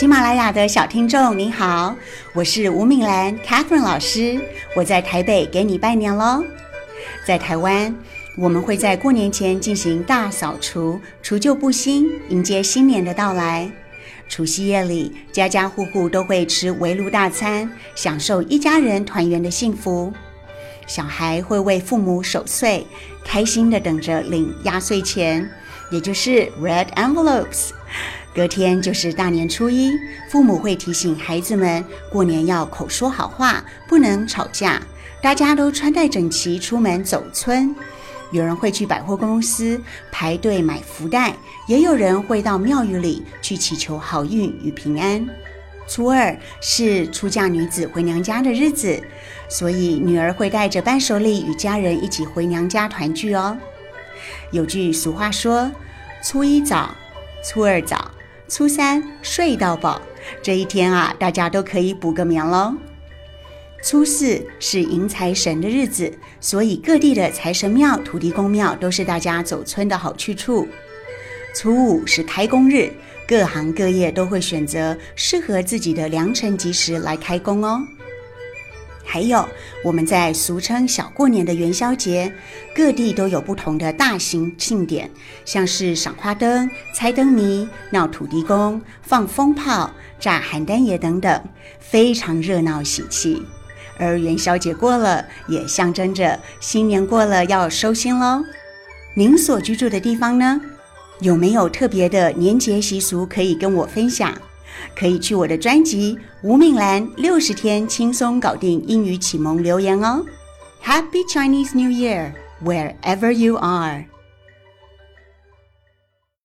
喜马拉雅的小听众你好，我是吴敏兰 Catherine 老师，我在台北给你拜年喽。在台湾，我们会在过年前进行大扫除，除旧布新，迎接新年的到来。除夕夜里，家家户户都会吃围炉大餐，享受一家人团圆的幸福。小孩会为父母守岁，开心的等着领压岁钱，也就是 red envelopes。隔天就是大年初一，父母会提醒孩子们过年要口说好话，不能吵架。大家都穿戴整齐出门走村。有人会去百货公司排队买福袋，也有人会到庙宇里去祈求好运与平安。初二是出嫁女子回娘家的日子，所以女儿会带着伴手礼与家人一起回娘家团聚哦。有句俗话说：“初一早，初二早。”初三睡到饱，这一天啊，大家都可以补个眠喽。初四是迎财神的日子，所以各地的财神庙、土地公庙都是大家走村的好去处。初五是开工日，各行各业都会选择适合自己的良辰吉时来开工哦。还有，我们在俗称小过年的元宵节，各地都有不同的大型庆典，像是赏花灯、猜灯谜、闹土地公、放风炮、炸邯郸爷等等，非常热闹喜气。而元宵节过了，也象征着新年过了要收心喽。您所居住的地方呢，有没有特别的年节习俗可以跟我分享？可以去我的专辑《吴敏兰六十天轻松搞定英语启蒙》留言哦。Happy Chinese New Year wherever you are.